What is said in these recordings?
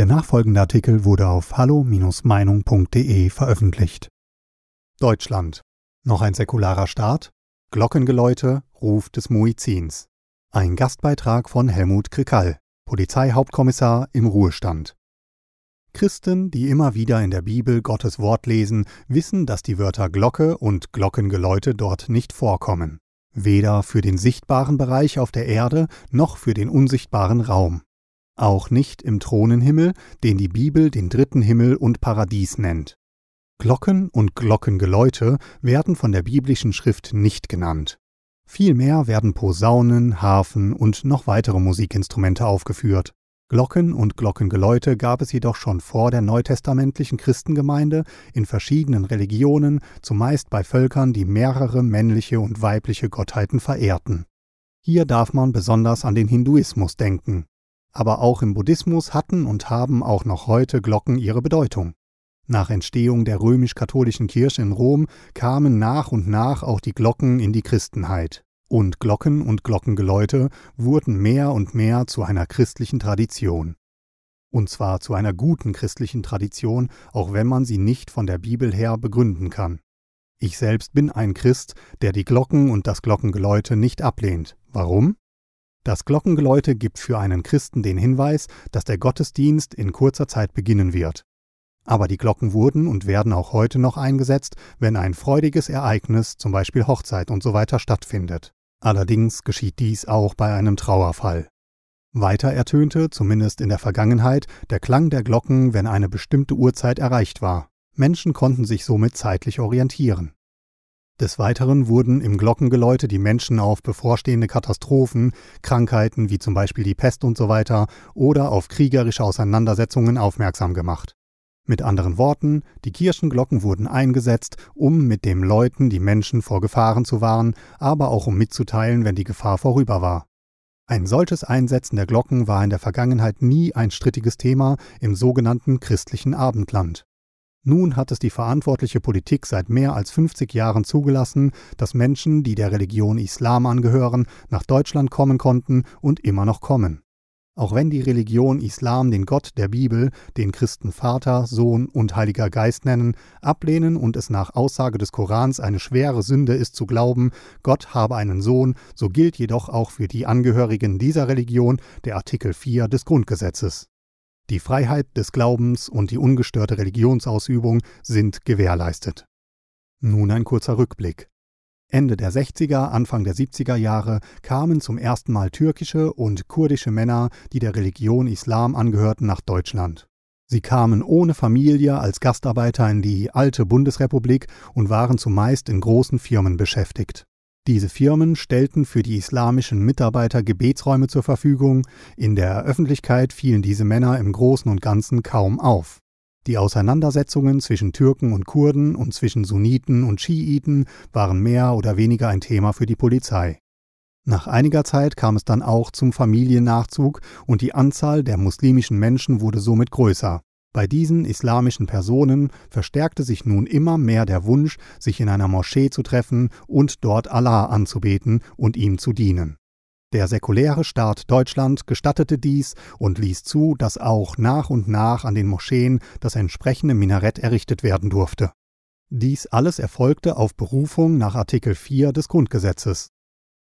Der nachfolgende Artikel wurde auf hallo-meinung.de veröffentlicht. Deutschland. Noch ein säkularer Staat? Glockengeläute, Ruf des Muizins. Ein Gastbeitrag von Helmut Krikall, Polizeihauptkommissar im Ruhestand. Christen, die immer wieder in der Bibel Gottes Wort lesen, wissen, dass die Wörter Glocke und Glockengeläute dort nicht vorkommen. Weder für den sichtbaren Bereich auf der Erde noch für den unsichtbaren Raum auch nicht im Thronenhimmel, den die Bibel den dritten Himmel und Paradies nennt. Glocken und Glockengeläute werden von der biblischen Schrift nicht genannt. Vielmehr werden Posaunen, Harfen und noch weitere Musikinstrumente aufgeführt. Glocken und Glockengeläute gab es jedoch schon vor der neutestamentlichen Christengemeinde in verschiedenen Religionen, zumeist bei Völkern, die mehrere männliche und weibliche Gottheiten verehrten. Hier darf man besonders an den Hinduismus denken. Aber auch im Buddhismus hatten und haben auch noch heute Glocken ihre Bedeutung. Nach Entstehung der römisch-katholischen Kirche in Rom kamen nach und nach auch die Glocken in die Christenheit. Und Glocken und Glockengeläute wurden mehr und mehr zu einer christlichen Tradition. Und zwar zu einer guten christlichen Tradition, auch wenn man sie nicht von der Bibel her begründen kann. Ich selbst bin ein Christ, der die Glocken und das Glockengeläute nicht ablehnt. Warum? Das Glockengeläute gibt für einen Christen den Hinweis, dass der Gottesdienst in kurzer Zeit beginnen wird. Aber die Glocken wurden und werden auch heute noch eingesetzt, wenn ein freudiges Ereignis, zum Beispiel Hochzeit und so weiter, stattfindet. Allerdings geschieht dies auch bei einem Trauerfall. Weiter ertönte, zumindest in der Vergangenheit, der Klang der Glocken, wenn eine bestimmte Uhrzeit erreicht war. Menschen konnten sich somit zeitlich orientieren. Des Weiteren wurden im Glockengeläute die Menschen auf bevorstehende Katastrophen, Krankheiten wie zum Beispiel die Pest und so weiter oder auf kriegerische Auseinandersetzungen aufmerksam gemacht. Mit anderen Worten, die Kirchenglocken wurden eingesetzt, um mit dem Läuten die Menschen vor Gefahren zu warnen, aber auch um mitzuteilen, wenn die Gefahr vorüber war. Ein solches Einsetzen der Glocken war in der Vergangenheit nie ein strittiges Thema im sogenannten christlichen Abendland. Nun hat es die verantwortliche Politik seit mehr als 50 Jahren zugelassen, dass Menschen, die der Religion Islam angehören, nach Deutschland kommen konnten und immer noch kommen. Auch wenn die Religion Islam den Gott der Bibel, den Christen Vater, Sohn und Heiliger Geist nennen, ablehnen und es nach Aussage des Korans eine schwere Sünde ist zu glauben, Gott habe einen Sohn, so gilt jedoch auch für die Angehörigen dieser Religion der Artikel 4 des Grundgesetzes. Die Freiheit des Glaubens und die ungestörte Religionsausübung sind gewährleistet. Nun ein kurzer Rückblick. Ende der 60er, Anfang der 70er Jahre kamen zum ersten Mal türkische und kurdische Männer, die der Religion Islam angehörten, nach Deutschland. Sie kamen ohne Familie als Gastarbeiter in die alte Bundesrepublik und waren zumeist in großen Firmen beschäftigt. Diese Firmen stellten für die islamischen Mitarbeiter Gebetsräume zur Verfügung, in der Öffentlichkeit fielen diese Männer im Großen und Ganzen kaum auf. Die Auseinandersetzungen zwischen Türken und Kurden und zwischen Sunniten und Schiiten waren mehr oder weniger ein Thema für die Polizei. Nach einiger Zeit kam es dann auch zum Familiennachzug und die Anzahl der muslimischen Menschen wurde somit größer. Bei diesen islamischen Personen verstärkte sich nun immer mehr der Wunsch, sich in einer Moschee zu treffen und dort Allah anzubeten und ihm zu dienen. Der säkuläre Staat Deutschland gestattete dies und ließ zu, dass auch nach und nach an den Moscheen das entsprechende Minarett errichtet werden durfte. Dies alles erfolgte auf Berufung nach Artikel 4 des Grundgesetzes.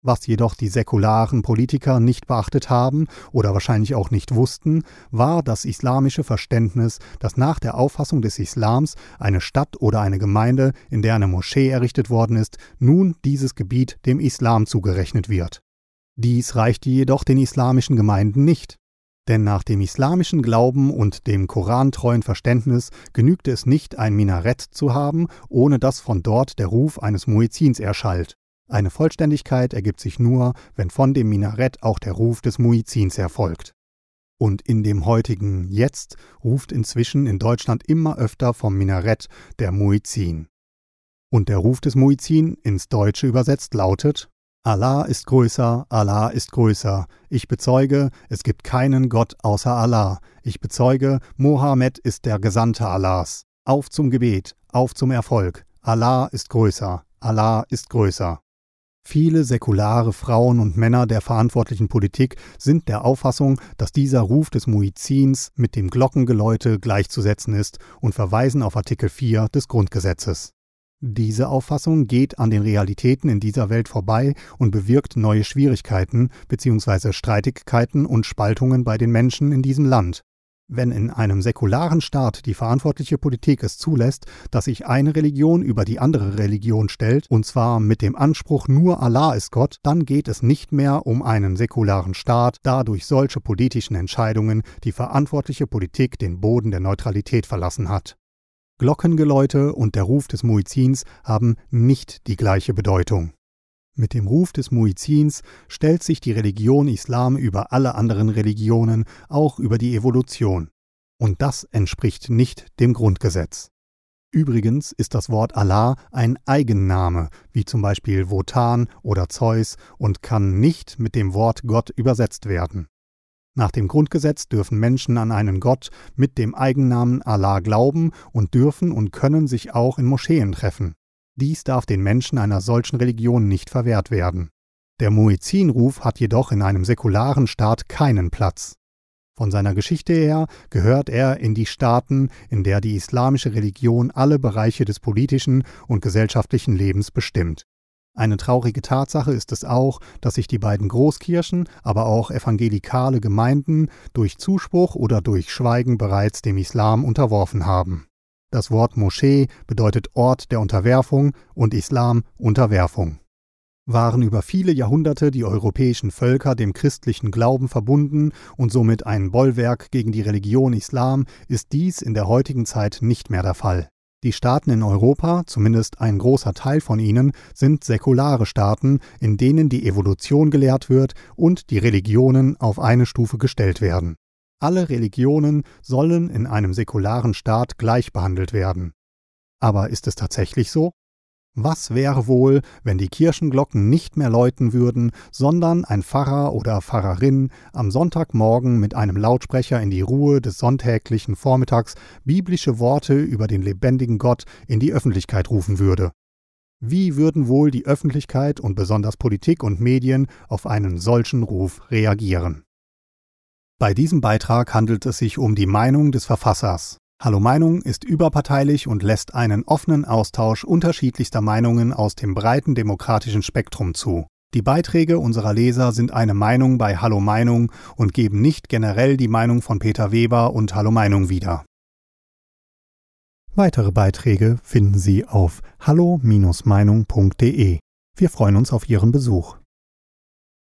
Was jedoch die säkularen Politiker nicht beachtet haben oder wahrscheinlich auch nicht wussten, war das islamische Verständnis, dass nach der Auffassung des Islams eine Stadt oder eine Gemeinde, in der eine Moschee errichtet worden ist, nun dieses Gebiet dem Islam zugerechnet wird. Dies reichte jedoch den islamischen Gemeinden nicht. Denn nach dem islamischen Glauben und dem korantreuen Verständnis genügte es nicht, ein Minarett zu haben, ohne dass von dort der Ruf eines Muezzins erschallt. Eine Vollständigkeit ergibt sich nur, wenn von dem Minarett auch der Ruf des Muizins erfolgt. Und in dem heutigen Jetzt ruft inzwischen in Deutschland immer öfter vom Minarett der Muizin. Und der Ruf des Muizin ins Deutsche übersetzt lautet Allah ist größer, Allah ist größer. Ich bezeuge, es gibt keinen Gott außer Allah. Ich bezeuge, Mohammed ist der Gesandte Allahs. Auf zum Gebet, auf zum Erfolg. Allah ist größer, Allah ist größer. Viele säkulare Frauen und Männer der verantwortlichen Politik sind der Auffassung, dass dieser Ruf des Muizins mit dem Glockengeläute gleichzusetzen ist und verweisen auf Artikel 4 des Grundgesetzes. Diese Auffassung geht an den Realitäten in dieser Welt vorbei und bewirkt neue Schwierigkeiten bzw. Streitigkeiten und Spaltungen bei den Menschen in diesem Land. Wenn in einem säkularen Staat die verantwortliche Politik es zulässt, dass sich eine Religion über die andere Religion stellt, und zwar mit dem Anspruch nur Allah ist Gott, dann geht es nicht mehr um einen säkularen Staat, da durch solche politischen Entscheidungen die verantwortliche Politik den Boden der Neutralität verlassen hat. Glockengeläute und der Ruf des Muizins haben nicht die gleiche Bedeutung. Mit dem Ruf des Muizins stellt sich die Religion Islam über alle anderen Religionen, auch über die Evolution. Und das entspricht nicht dem Grundgesetz. Übrigens ist das Wort Allah ein Eigenname, wie zum Beispiel Wotan oder Zeus, und kann nicht mit dem Wort Gott übersetzt werden. Nach dem Grundgesetz dürfen Menschen an einen Gott mit dem Eigennamen Allah glauben und dürfen und können sich auch in Moscheen treffen. Dies darf den Menschen einer solchen Religion nicht verwehrt werden. Der Muezzinruf hat jedoch in einem säkularen Staat keinen Platz. Von seiner Geschichte her gehört er in die Staaten, in der die islamische Religion alle Bereiche des politischen und gesellschaftlichen Lebens bestimmt. Eine traurige Tatsache ist es auch, dass sich die beiden Großkirchen, aber auch evangelikale Gemeinden durch Zuspruch oder durch Schweigen bereits dem Islam unterworfen haben. Das Wort Moschee bedeutet Ort der Unterwerfung und Islam Unterwerfung. Waren über viele Jahrhunderte die europäischen Völker dem christlichen Glauben verbunden und somit ein Bollwerk gegen die Religion Islam, ist dies in der heutigen Zeit nicht mehr der Fall. Die Staaten in Europa, zumindest ein großer Teil von ihnen, sind säkulare Staaten, in denen die Evolution gelehrt wird und die Religionen auf eine Stufe gestellt werden. Alle Religionen sollen in einem säkularen Staat gleich behandelt werden. Aber ist es tatsächlich so? Was wäre wohl, wenn die Kirchenglocken nicht mehr läuten würden, sondern ein Pfarrer oder Pfarrerin am Sonntagmorgen mit einem Lautsprecher in die Ruhe des sonntäglichen Vormittags biblische Worte über den lebendigen Gott in die Öffentlichkeit rufen würde? Wie würden wohl die Öffentlichkeit und besonders Politik und Medien auf einen solchen Ruf reagieren? Bei diesem Beitrag handelt es sich um die Meinung des Verfassers. Hallo Meinung ist überparteilich und lässt einen offenen Austausch unterschiedlichster Meinungen aus dem breiten demokratischen Spektrum zu. Die Beiträge unserer Leser sind eine Meinung bei Hallo Meinung und geben nicht generell die Meinung von Peter Weber und Hallo Meinung wieder. Weitere Beiträge finden Sie auf hallo-meinung.de. Wir freuen uns auf Ihren Besuch.